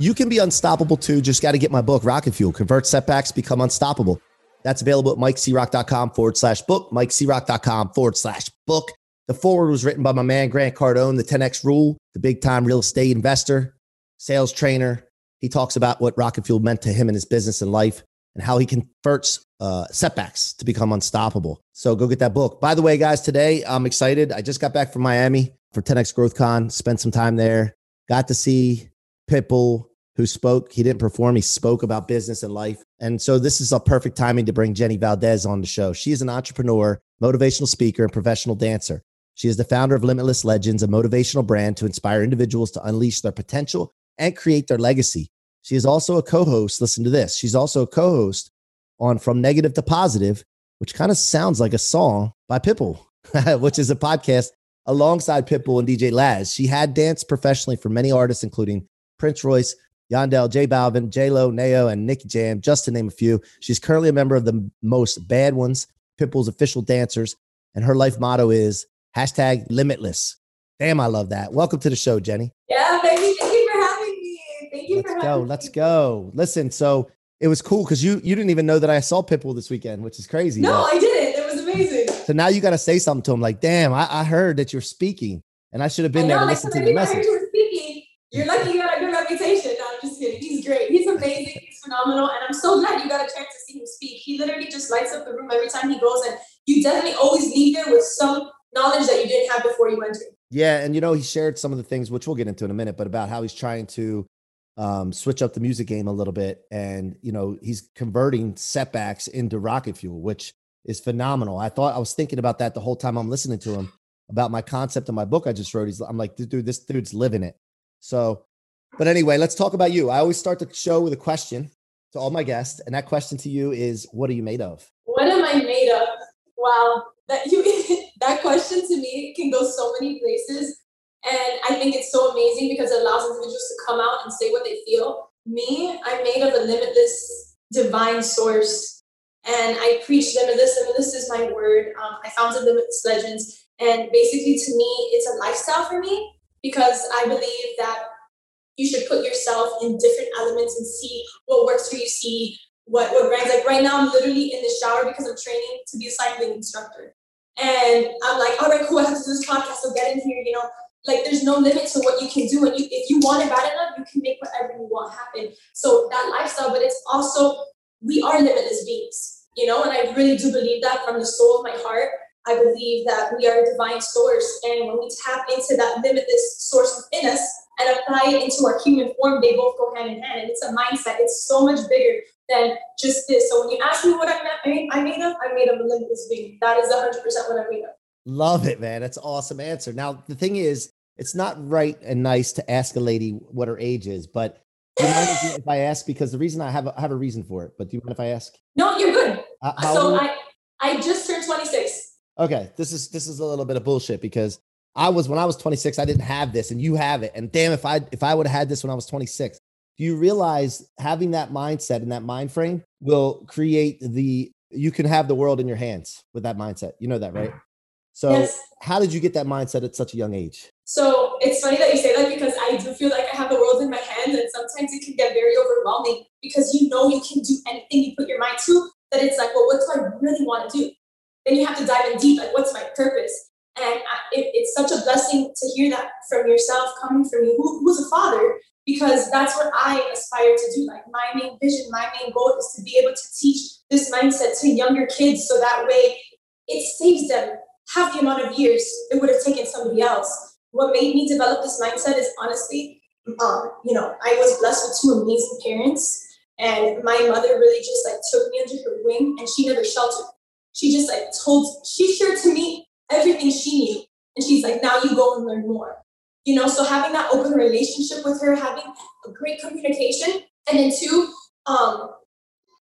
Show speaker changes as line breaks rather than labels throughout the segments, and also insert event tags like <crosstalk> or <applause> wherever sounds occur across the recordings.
You can be unstoppable too. Just got to get my book, Rocket Fuel Convert Setbacks, Become Unstoppable. That's available at mikecroc.com forward slash book, mikecroc.com forward slash book. The forward was written by my man, Grant Cardone, the 10X rule, the big time real estate investor, sales trainer. He talks about what Rocket Fuel meant to him in his business and life and how he converts uh, setbacks to become unstoppable. So go get that book. By the way, guys, today I'm excited. I just got back from Miami for 10X Growth Con, spent some time there, got to see Pitbull, who spoke. He didn't perform, he spoke about business and life. And so this is a perfect timing to bring Jenny Valdes on the show. She is an entrepreneur, motivational speaker, and professional dancer. She is the founder of Limitless Legends, a motivational brand to inspire individuals to unleash their potential and create their legacy. She is also a co host. Listen to this. She's also a co host on From Negative to Positive, which kind of sounds like a song by Pitbull, <laughs> which is a podcast alongside Pitbull and DJ Laz. She had danced professionally for many artists, including Prince Royce, Yandel, J Balvin, J Lo, Nao, and Nicky Jam, just to name a few. She's currently a member of the most bad ones, Pitbull's official dancers, and her life motto is hashtag limitless. Damn, I love that. Welcome to the show, Jenny.
Yeah, baby. Thank you for having me. Thank you
let's
for
go. Let's
me.
go. Listen, so it was cool because you you didn't even know that I saw Pitbull this weekend, which is crazy.
No,
but-
I didn't. It was amazing.
so now you got to say something to him, like, "Damn, I, I heard that you're speaking, and I should have been
I
there
know,
to listen to the
many people I
message."
You're lucky you got a good reputation. No, I'm just kidding. He's great. He's amazing. He's phenomenal. And I'm so glad you got a chance to see him speak. He literally just lights up the room every time he goes. And you definitely always leave there with some knowledge that you didn't have before you entered.
Yeah, and you know, he shared some of the things which we'll get into in a minute, but about how he's trying to um, switch up the music game a little bit, and you know, he's converting setbacks into rocket fuel, which is phenomenal. I thought I was thinking about that the whole time I'm listening to him about my concept of my book I just wrote. He's, I'm like, dude, this dude's living it. So, but anyway, let's talk about you. I always start the show with a question to all my guests, and that question to you is, what are you made of?
What am I made of? Wow, that you <laughs> that question to me can go so many places, and I think it's so amazing because it allows individuals to come out and say what they feel. Me, I'm made of a limitless divine source, and I preach limitless. Limitless is my word. Um, I founded Limitless Legends, and basically, to me, it's a lifestyle for me because I believe that you should put yourself in different elements and see what works for you. See what what brands like right now I'm literally in the shower because I'm training to be a cycling instructor. And I'm like, all right, cool, I have to do this podcast, so get in here, you know. Like there's no limit to what you can do. And you if you want it bad enough, you can make whatever you want happen. So that lifestyle, but it's also we are limitless beings, you know, and I really do believe that from the soul of my heart. I believe that we are a divine source. And when we tap into that limitless source within us and apply it into our human form, they both go hand in hand. And it's a mindset. It's so much bigger than just this. So when you ask me what I'm made, I'm made of, I'm made of a limitless being. That is 100% what I'm made of.
Love it, man. That's an awesome answer. Now, the thing is, it's not right and nice to ask a lady what her age is, but do you mind if, I ask? Because the reason I have a, I have a reason for it, but do you mind if I ask?
No, you're good.
Uh,
so
old are you?
I, I just turned 26.
Okay, this is this is a little bit of bullshit because I was when I was 26, I didn't have this, and you have it. And damn, if I if I would have had this when I was 26, do you realize having that mindset and that mind frame will create the you can have the world in your hands with that mindset. You know that, right? So,
Yes.
how did you get that mindset at such a young age?
So it's funny that you say that because I do feel like I have the world in my hands, and sometimes it can get very overwhelming because you know you can do anything you put your mind to. That it's like, well, what do I really want to do? Then you have to dive in deep, like, what's my purpose? And I, it, it's such a blessing to hear that from yourself, coming from you, who, who's a father, because that's what I aspire to do. Like my main vision, my main goal is to be able to teach this mindset to younger kids, so that way it saves them half the amount of years it would have taken somebody else. What made me develop this mindset is honestly, um, you know, I was blessed with two amazing parents. And my mother really just like took me under her wing and she never sheltered. She just like told, she shared to me everything she knew. And she's like, now you go and learn more. You know, so having that open relationship with her, having a great communication, and then two, um,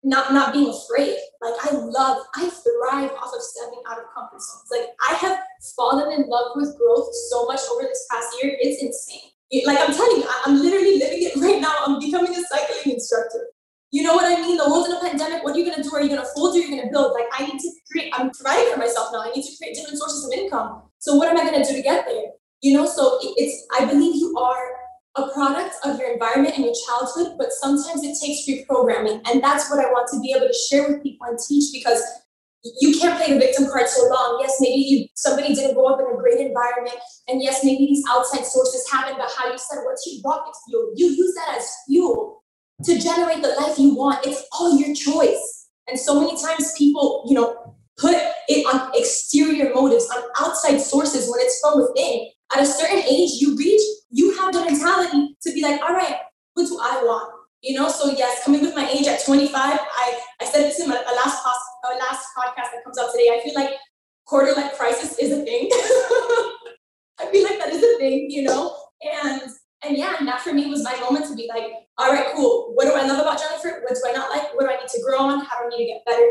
not not being afraid. Like I love, I thrive off of stepping out of comfort zones. Like I have fallen in love with growth so much over this past year. It's insane. Like I'm telling you, I'm literally living it right now. I'm becoming a cycling instructor. You know what I mean? The world's in a pandemic. What are you gonna do? Are you gonna fold or are you gonna build? Like I need to create. I'm providing for myself now. I need to create different sources of income. So what am I gonna do to get there? You know. So it's. I believe you are a product of your environment and your childhood, but sometimes it takes reprogramming. And that's what I want to be able to share with people and teach because you can't play the victim card so long. Yes, maybe you somebody didn't grow up in a great environment, and yes, maybe these outside sources happen, but how you said what's your rocket fuel? You use that as fuel to generate the life you want. It's all your choice. And so many times people, you know, put it on exterior motives, on outside sources when it's from within. At a certain age, you reach, you have the mentality to be like, all right, what do I want? You know, so yes, coming with my age at 25, I, I said this in my last, pos- uh, last podcast that comes out today. I feel like quarter life crisis is a thing. <laughs> I feel like that is a thing, you know? And and yeah, and that for me was my moment to be like, all right, cool. What do I love about Jennifer? What do I not like? What do I need to grow on? How do I need to get better?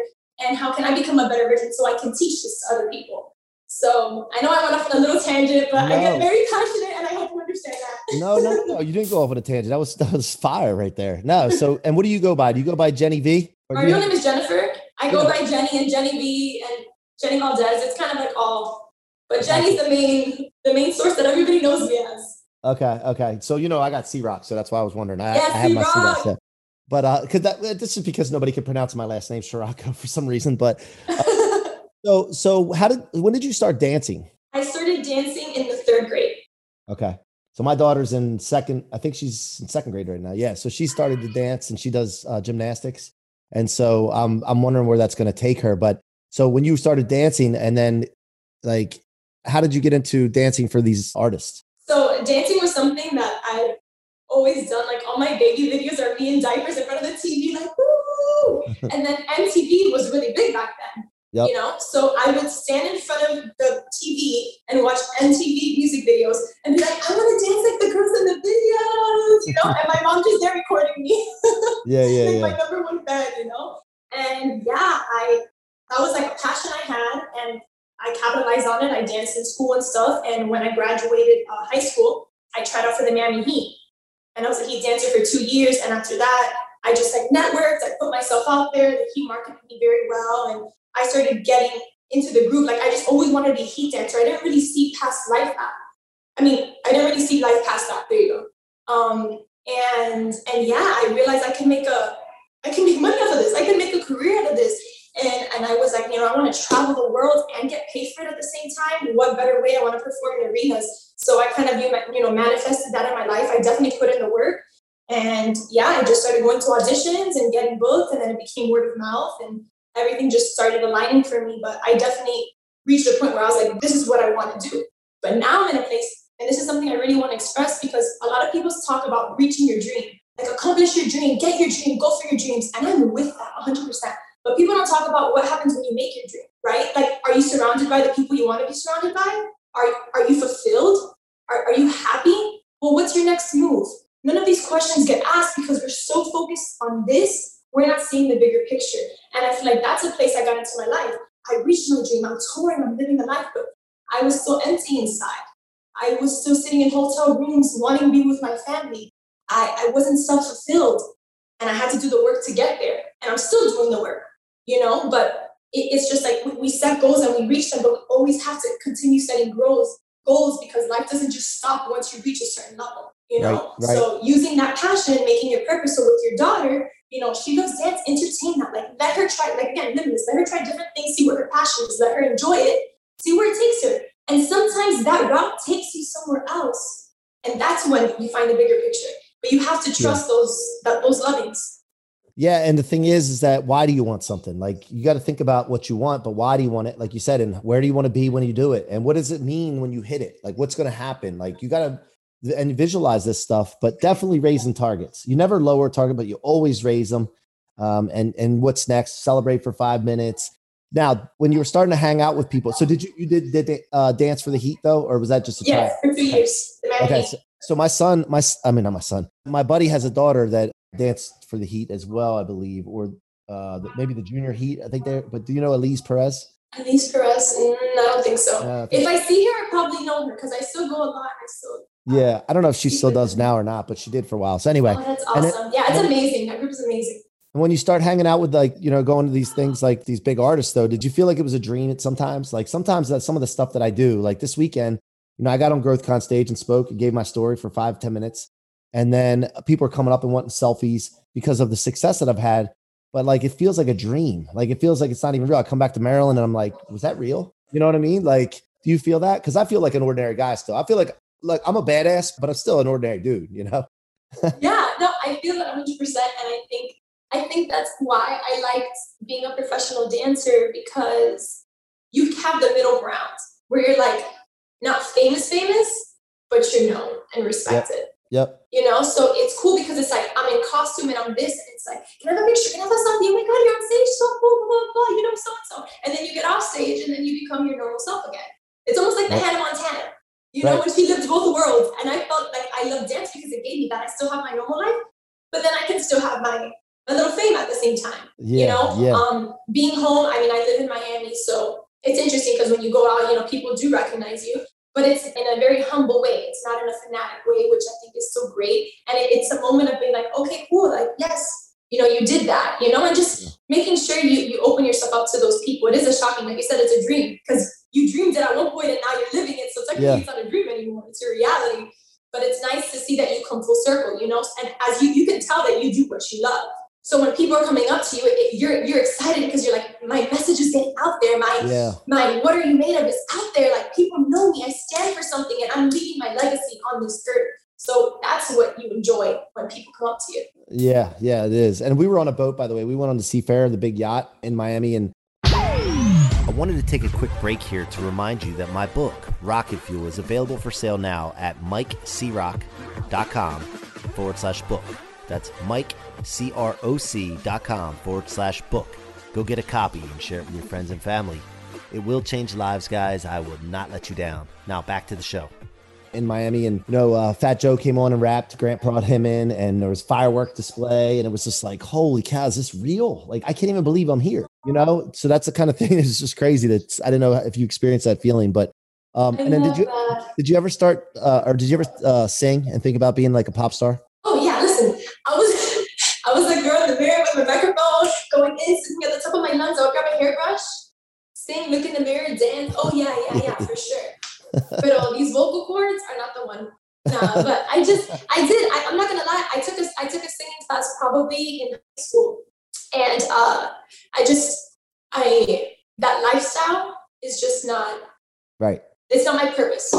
And how can I become a better version so I can teach this to other people? So I know I went off on a little tangent, but no. I get very passionate and I hope you understand that.
no, <laughs> no, no, no. You didn't go off on a tangent. That was <laughs> that was fire right there. No. So and what do you go by? Do you go by Jenny
V? My real name is Jennifer. I go by Jenny and Jenny V and Jenny Valdes. It's kind of like all, but Jenny's the main the main source that everybody knows me as.
Okay, okay. So you know, I got C Roc, so that's why I was wondering. I, I have my C Roc set. But uh, because that this is because nobody could pronounce my last name, Ciorrocco, <laughs> for some reason. But uh, <laughs> so so how did when did you start dancing?
I started dancing in the third grade.
Okay. So my daughter's in second, I think she's in second grade right now. Yeah. So she started to dance and she does uh, gymnastics. And so I'm I'm wondering where that's going to take her. But so when you started dancing and then like how did you get into dancing for these artists?
Dancing was something that I've always done. Like all my baby videos are me in diapers in front of the TV, like woo. <laughs> and then MTV was really big back then. Yep. You know, so I would stand in front of the TV and watch MTV music videos and be like, I want to dance like the girls in the videos, you know. <laughs> and my mom just there recording me. <laughs>
yeah, yeah, like yeah.
My number one fan, you know. And yeah, I that was like a passion I had, and I capitalized on it. I danced in school and stuff. And when I graduated uh, high school, I tried out for the Miami Heat. And I was a Heat dancer for two years. And after that, I just like networked. I put myself out there. The Heat marketed me very well. And I started getting into the group. Like I just always wanted to be a Heat dancer. I didn't really see past life that. I mean, I didn't really see life past that. There you go. Um, and and yeah, I realized I can make a I can make money out of this. I can make a career out of this. And, and I was like, you know, I want to travel the world and get paid for it at the same time. What better way? I want to perform in arenas. So I kind of, you know, manifested that in my life. I definitely put in the work. And yeah, I just started going to auditions and getting booked. And then it became word of mouth and everything just started aligning for me. But I definitely reached a point where I was like, this is what I want to do. But now I'm in a place, and this is something I really want to express because a lot of people talk about reaching your dream, like accomplish your dream, get your dream, go for your dreams. And I'm with that 100%. But people don't talk about what happens when you make your dream, right? Like, are you surrounded by the people you want to be surrounded by? Are, are you fulfilled? Are, are you happy? Well, what's your next move? None of these questions get asked because we're so focused on this, we're not seeing the bigger picture. And I feel like that's a place I got into my life. I reached my dream, I'm touring, I'm living the life, but I was still empty inside. I was still sitting in hotel rooms wanting to be with my family. I, I wasn't self fulfilled and I had to do the work to get there. And I'm still doing the work you know, but it, it's just like we, we set goals and we reach them, but we always have to continue setting goals goals because life doesn't just stop once you reach a certain level, you know? Right, right. So using that passion, making it purpose. So with your daughter, you know, she loves dance, entertain that. Like let her try, like again, limitless, let her try different things, see what her passion is, let her enjoy it, see where it takes her. And sometimes that route takes you somewhere else. And that's when you find the bigger picture. But you have to trust yeah. those that those lovings.
Yeah, and the thing is, is that why do you want something? Like you got to think about what you want, but why do you want it? Like you said, and where do you want to be when you do it? And what does it mean when you hit it? Like what's going to happen? Like you got to and visualize this stuff, but definitely raising targets. You never lower a target, but you always raise them. Um, and and what's next? Celebrate for five minutes. Now, when you were starting to hang out with people, so did you you did did uh, dance for the Heat though, or was that just a
yes for two years?
Okay, so, so my son, my I mean not my son, my buddy has a daughter that danced for the Heat as well, I believe, or uh, the, maybe the junior Heat. I think there. But do you know Elise Perez?
Elise Perez? Mm, I don't think so. Uh, if I see her, I probably know her because I still go a lot. I still.
Yeah, I don't know if she still does now or not, but she did for a while. So anyway,
oh, that's awesome. It, yeah, it's amazing. That group is amazing.
And when you start hanging out with like, you know, going to these things like these big artists though, did you feel like it was a dream at sometimes? Like sometimes that some of the stuff that I do, like this weekend, you know, I got on GrowthCon stage and spoke and gave my story for five ten minutes. And then people are coming up and wanting selfies because of the success that I've had. But like it feels like a dream. Like it feels like it's not even real. I come back to Maryland and I'm like, was that real? You know what I mean? Like, do you feel that? Because I feel like an ordinary guy still. I feel like like I'm a badass, but I'm still an ordinary dude, you know? <laughs>
yeah, no, I feel that 100 percent and I think I think that's why I liked being a professional dancer because you have the middle ground where you're like not famous famous, but you're known and respected.
Yep. Yep.
You know, so it's cool because it's like I'm in costume and I'm this, and it's like, can I have a picture? Can I have a selfie? Oh my god, you're on stage, so cool, blah blah blah. You know, so and so, and then you get off stage, and then you become your normal self again. It's almost like the Hannah Montana. You know, when she lived both worlds, and I felt like I love dance because it gave me that. I still have my normal life, but then I can still have my a little fame at the same time. Yeah, you know, yeah. um, being home. I mean, I live in Miami, so it's interesting because when you go out, you know, people do recognize you but it's in a very humble way. It's not in a fanatic way, which I think is so great. And it, it's a moment of being like, okay, cool, like yes, you know, you did that, you know, and just making sure you you open yourself up to those people. It is a shocking, like you said, it's a dream because you dreamed it at one point and now you're living it. So technically, yeah. it's not a dream anymore; it's your reality. But it's nice to see that you come full circle, you know, and as you you can tell that you do what you love. So when people are coming up to you, it, you're you're excited because you're like, my message is getting out there. My yeah. my what are you made of is out there. Like people know me. I stand for something, and I'm leaving my legacy on this earth. So that's what you enjoy when people come up to you.
Yeah, yeah, it is. And we were on a boat, by the way. We went on the Seafarer, the big yacht in Miami, and
I wanted to take a quick break here to remind you that my book, Rocket Fuel, is available for sale now at mikecroc.com forward slash book. That's Mike croc.com forward slash book. Go get a copy and share it with your friends and family. It will change lives, guys. I will not let you down. Now back to the show.
In Miami, and you know, uh, Fat Joe came on and rapped. Grant brought him in, and there was firework display, and it was just like, holy cow, is this real? Like, I can't even believe I'm here. You know, so that's the kind of <laughs> thing that's just crazy. That I don't know if you experienced that feeling, but um, and then did you that. did you ever start uh, or did you ever uh, sing and think about being like a pop star?
Oh yeah, listen, I was I was the girl in the mirror with my microphone, going in, sitting at the top of my lungs. I would grab a hairbrush, sing, look in the mirror, dance. Oh yeah, yeah, yeah, for <laughs> sure. but all these vocal cords are not the one. Nah, but I just, I did. I, am not gonna lie. I took a, I took a singing class probably in high school, and uh, I just, I that lifestyle is just not
right.
It's not my purpose.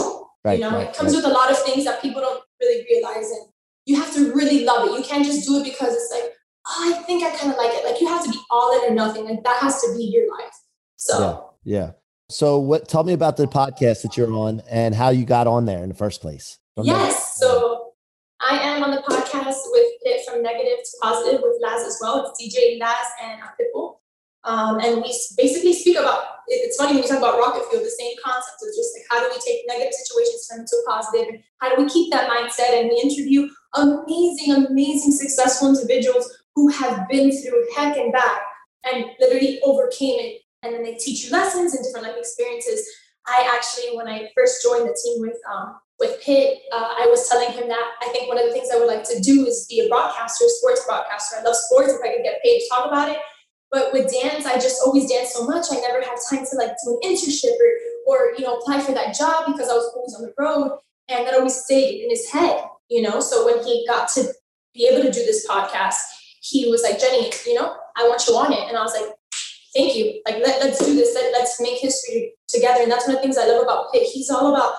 Right, you know, right, it comes right. with a lot of things that people don't really realize, and you have to really love it. You can't just do it because it's like, oh, I think I kind of like it. Like you have to be all in or nothing. Like that has to be your life.
So yeah, yeah. So what? Tell me about the podcast that you're on and how you got on there in the first place.
Yes. There. So I am on the podcast with Pit from Negative to Positive with Laz as well. It's DJ Laz and Pitbull. Um, and we basically speak about it's funny when you talk about rocket fuel, the same concept of just like how do we take negative situations turn into positive and how do we keep that mindset and we interview amazing, amazing successful individuals who have been through heck and back and literally overcame it. And then they teach you lessons and different life experiences. I actually, when I first joined the team with um, with Pit, uh, I was telling him that I think one of the things I would like to do is be a broadcaster, a sports broadcaster. I love sports. If I could get paid to talk about it, but with dance, I just always danced so much. I never had time to like do an internship or, or you know, apply for that job because I was always on the road. And that always stayed in his head, you know. So when he got to be able to do this podcast, he was like, Jenny, you know, I want you on it. And I was like, thank you. Like, let, let's do this. Let, let's make history together. And that's one of the things I love about Pit. He's all about,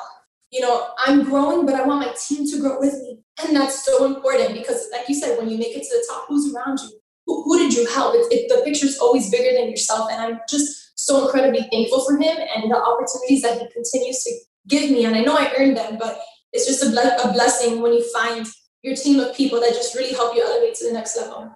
you know, I'm growing, but I want my team to grow with me. And that's so important because, like you said, when you make it to the top, who's around you? who, who did you help? It, it, the picture's always bigger than yourself. And I'm just so incredibly thankful for him and the opportunities that he continues to give me. And I know I earned them, but it's just a, ble- a blessing when you find your team of people that just really help you elevate to the next level.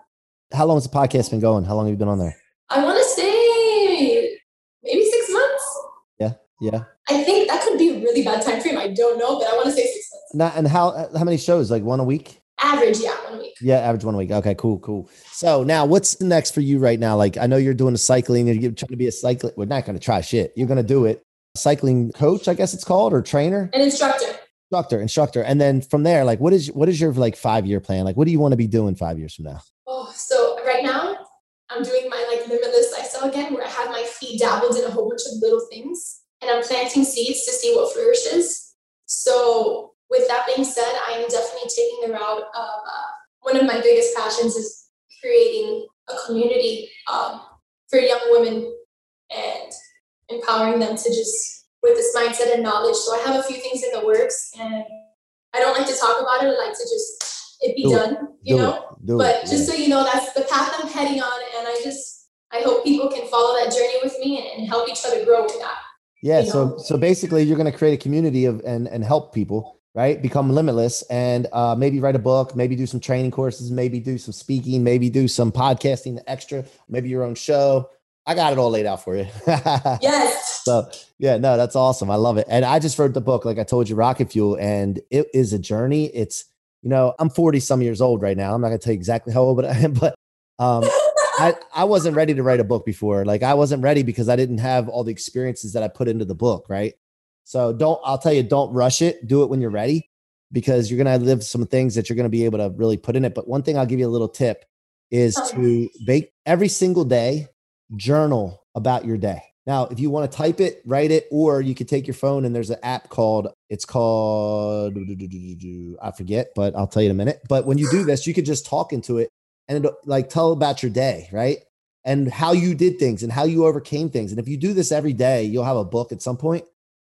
How long has the podcast been going? How long have you been on there?
I want to say maybe six months.
Yeah, yeah.
I think that could be a really bad time frame. I don't know, but I want to say six months.
Now, and how how many shows? Like one a week?
Average, yeah, one a week.
Yeah, average one week. Okay, cool, cool. So now, what's next for you right now? Like, I know you're doing the cycling. You're trying to be a cyclist. We're not going to try shit. You're going to do it. Cycling coach, I guess it's called, or trainer.
An instructor.
Instructor, instructor, and then from there, like, what is what is your like five year plan? Like, what do you want to be doing five years from now?
Oh, so right now I'm doing my like limitless lifestyle again, where I have my feet dabbled in a whole bunch of little things, and I'm planting seeds to see what flourishes. So with that being said, I am definitely taking the route of uh, one of my biggest passions is creating a community um, for young women and empowering them to just with this mindset and knowledge. So I have a few things in the works, and I don't like to talk about it. I like to just it be
Do it.
done, you
Do
know.
it.
But
it.
just so you know, that's the path I'm heading on, and I just I hope people can follow that journey with me and, and help each other grow with that.
Yeah.
you
So so basically, you're going to create a community of and and help people, right? Become limitless, and uh, maybe write a book, maybe do some training courses, maybe do some speaking, maybe do some podcasting extra, maybe your own show. I got it all laid out for you. <laughs>
Yes.
So yeah, no, that's awesome. I love it. And I just read the book, like I told you, Rocket Fuel, and it is a journey. It's you know, I'm 40 some years old right now. I'm not gonna tell you exactly how old, but <laughs> I am, but um I, I wasn't ready to write a book before. Like I wasn't ready because I didn't have all the experiences that I put into the book, right? So don't I'll tell you, don't rush it. Do it when you're ready because you're gonna live some things that you're gonna be able to really put in it. But one thing I'll give you a little tip is to bake every single day, journal about your day. Now, if you want to type it, write it, or you could take your phone and there's an app called, it's called, I forget, but I'll tell you in a minute. But when you do this, you could just talk into it and it'll, like tell about your day, right? And how you did things and how you overcame things. And if you do this every day, you'll have a book at some point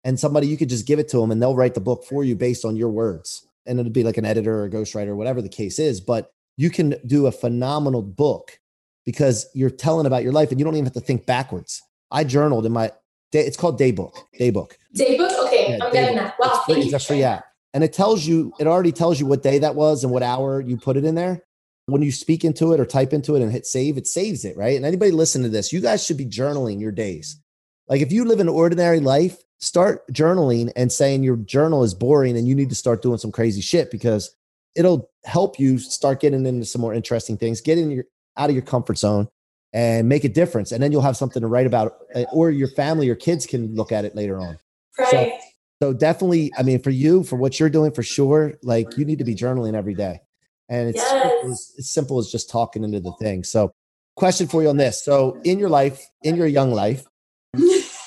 and somebody you could just give it to them and they'll write the book for you based on your words. And it'll be like an editor or a ghostwriter, whatever the case is. But you can do a phenomenal book because you're telling about your life and you don't even have to think backwards. I journaled in my day. It's called Daybook. Daybook.
Daybook? Okay,
Yeah,
I'm getting that. Wow,
It's free, it's a free app. And it tells you, it already tells you what day that was and what hour you put it in there. When you speak into it or type into it and hit save, it saves it, right? And anybody listen to this, you guys should be journaling your days. Like if you live an ordinary life, start journaling and saying your journal is boring and you need to start doing some crazy shit because it'll help you start getting into some more interesting things, get in your out of your comfort zone and make a difference. And then you'll have something to write about, uh, or your family or kids can look at it later on.
Right.
So definitely, I mean, for you, for what you're doing, for sure, like you need to be journaling every day, and it's
Yes.
as, it's simple as just talking into the thing. So, question for you on this: so in your life, in your young life,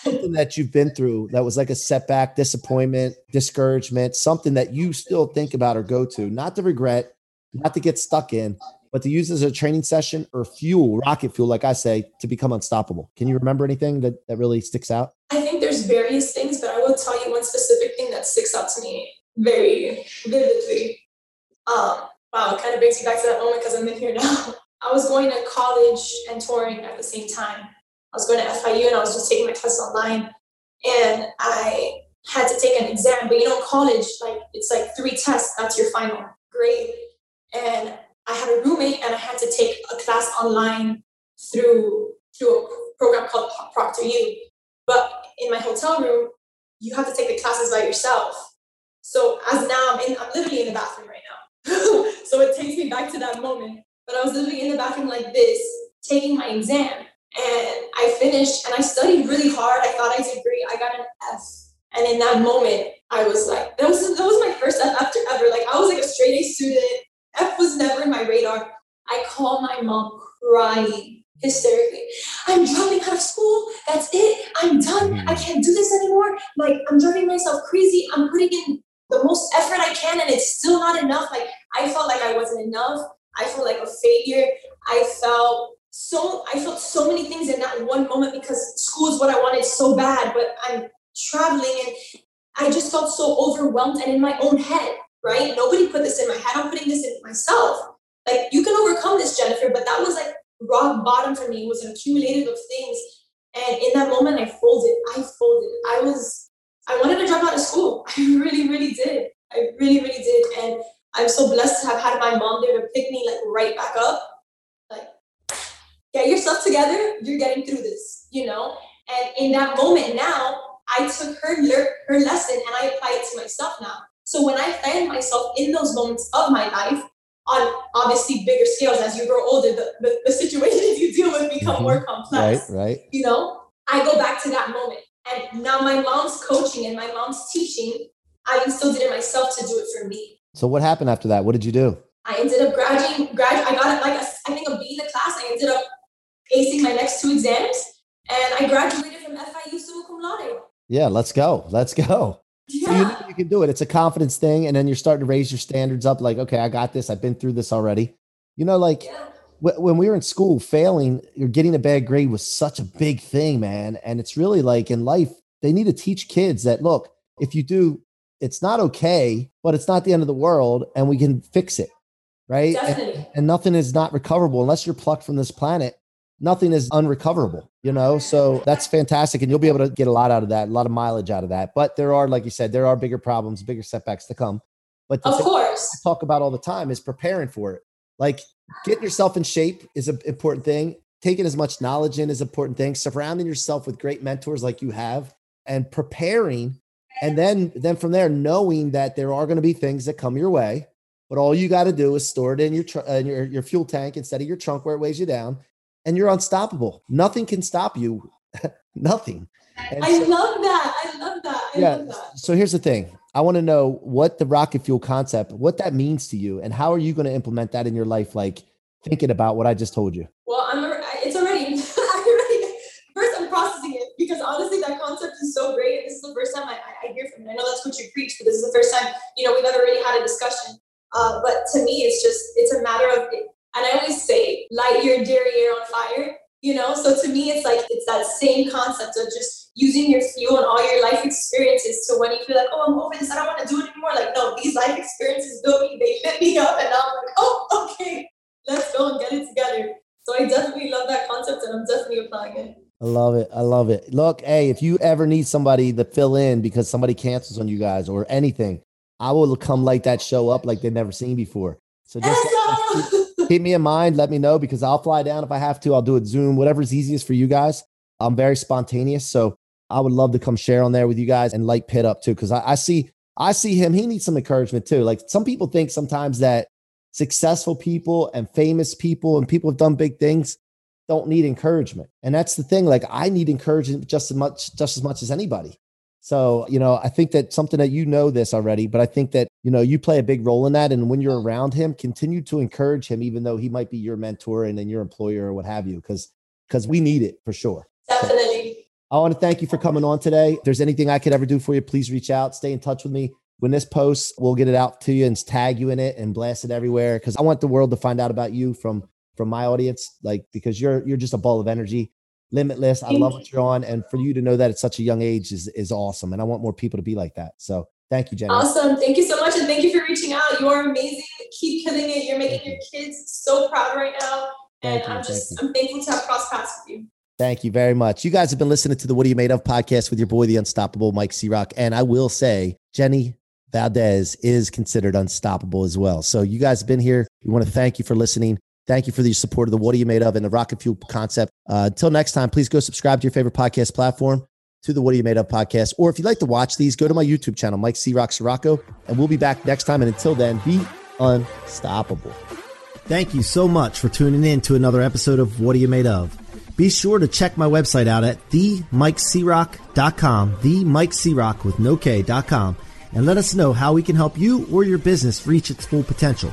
something that you've been through that was like a setback, disappointment, discouragement, something that you still think about or go to, not to regret, not to get stuck in, but to use as a training session or fuel, rocket fuel, like I say, to become unstoppable. Can you remember anything that, that really sticks out?
I think there's various things, but I will tell you one specific thing that sticks out to me very vividly. Um, wow, it kind of brings me back to that moment because I'm in here now. <laughs> I was going to college and touring at the same time. I was going to FIU and I was just taking my tests online. And I had to take an exam, but you know, college, like it's like three tests, that's your final grade. And I had a roommate and I had to take a class online through through a program called Proctor. But in my hotel room, you have to take the classes by yourself. So as now I'm in, I'm literally in the bathroom right now. <laughs> so it takes me back to that moment. But I was literally in the bathroom like this, taking my exam. And I finished and I studied really hard. I thought I did great. I got an F. And in that moment, I was like, that was that was my first F after ever. Like I was like a straight A student. F was never in my radar. I called my mom crying hysterically. I'm dropping out of school. That's it. I'm done. I mm. can't do this anymore. Like I'm driving myself crazy. I'm putting in the most effort I can and it's still not enough. Like I felt like I wasn't enough. I felt like a failure. I felt so I felt so many things in that one moment because school is what I wanted so bad, but I'm traveling and I just felt so overwhelmed and in my own head, right? Nobody put this in my head. I'm putting this in myself. like you can overcome this, Jennifer. But that was like rock bottom for me. It was an accumulative of things. And in that moment, I folded. I folded. I was, I wanted to drop out of school. <laughs> I really, really did. I really, really did. And I'm so blessed to have had my mom there to pick me like right back up. Like, get yourself together. You're getting through this, you know? And in that moment now, I took her her lesson and I apply it to myself now. So when I find myself in those moments of my life, on obviously bigger scales as you grow older, the, the, the situations <laughs> you deal with become mm-hmm. more complex.
Right, right.
You know, I go back to that moment. And now my mom's coaching and my mom's teaching, I instilled it in myself to do it for me.
So what happened after that? What did you do?
I ended up graduating, grad, I got like a, I think a B in the class. I ended up acing my next two exams and I graduated from FIU summa cum laude.
Yeah, let's go. Let's go. Yeah. So you know you can do it. It's a confidence thing. And then you're starting to raise your standards up like, okay, I got this. I've been through this already. You know, like yeah. w- when we were in school, failing or getting a bad grade was such a big thing, man. And it's really like in life, they need to teach kids that look, if you do, it's not okay, but it's not the end of the world and we can fix it. Right. And, and nothing is not recoverable unless you're plucked from this planet nothing is unrecoverable, you know? So that's fantastic. And you'll be able to get a lot out of that, a lot of mileage out of that. But there are, like you said, there are bigger problems, bigger setbacks to come. But
of course,
I talk about all the time is preparing for it. Like getting yourself in shape is an important thing. Taking as much knowledge in is an important thing. Surrounding yourself with great mentors like you have and preparing. And then, then from there, knowing that there are going to be things that come your way, but all you got to do is store it in your, tr- uh, in your your fuel tank instead of your trunk where it weighs you down, and you're unstoppable. Nothing can stop you. <laughs> Nothing.
And I so, love that. I love that. I yeah. Love that.
So here's the thing. I want to know what the rocket fuel concept, what that means to you, and how are you going to implement that in your life? Like thinking about what I just told you.
Well, I'm. It's already. <laughs> already first, I'm processing it because honestly, that concept is so great. and This is the first time I, I hear from it. I know that's what you preach, but this is the first time you know we've ever really had a discussion. Uh, but to me, it's just it's a matter of and I always say, light your derriere on fire, you know? So to me, it's like, it's that same concept of just using your fuel and all your life experiences to when you feel like, oh, I'm over this, I don't want to do it anymore. Like, no, these life experiences built <laughs> me, they lit me up, and now I'm like, oh, okay, let's go and get it together. So I definitely love that concept and I'm definitely applying it.
I love it. I love it. Look, hey, if you ever need somebody to fill in because somebody cancels on you guys or anything, I will come light that show up like they've never seen before. So just <laughs> keep me in mind. Let me know because I'll fly down if I have to. I'll do it Zoom, whatever's easiest for you guys. I'm very spontaneous, so I would love to come share on there with you guys and light Pit up too. Because I, I see, I see him. He needs some encouragement too. Like some people think sometimes that successful people and famous people and people have done big things don't need encouragement, and that's the thing. Like I need encouragement just as much, just as much as anybody. So, you know, I think that something that you know this already, but I think that, you know, you play a big role in that. And when you're around him, continue to encourage him, even though he might be your mentor and then your employer or what have you, because because we need it for sure.
Definitely. So,
I want to thank you for coming on today. If there's anything I could ever do for you, please reach out, stay in touch with me. When this posts, we'll get it out to you and tag you in it and blast it everywhere. Cause I want the world to find out about you from from my audience, like because you're you're just a ball of energy limitless. I love what you're on. And for you to know that at such a young age is, is awesome. And I want more people to be like that. So thank you, Jenny.
Awesome. Thank you so much. And thank you for reaching out. You are amazing. Keep killing it. You're making your kids so proud right now. And thank I'm you, just, I'm thankful to have crossed paths with you.
Thank you very much. You guys have been listening to the What Are You Made Of podcast with your boy, the unstoppable Mike C Roc. And I will say, Jenny Valdes is considered unstoppable as well. So you guys have been here. We want to thank you for listening. Thank you for the support of the What Are You Made Of and the Rocket Fuel concept. Uh, until next time, please go subscribe to your favorite podcast platform to the What Are You Made Of podcast. Or if you'd like to watch these, go to my YouTube channel, Mike C. Roc Ciorrocco, and we'll be back next time. And until then, be unstoppable. Thank you so much for tuning in to another episode of What Are You Made Of. Be sure to check my website out at themikecroc.com, themikecroc with no K.com, and let us know how we can help you or your business reach its full potential.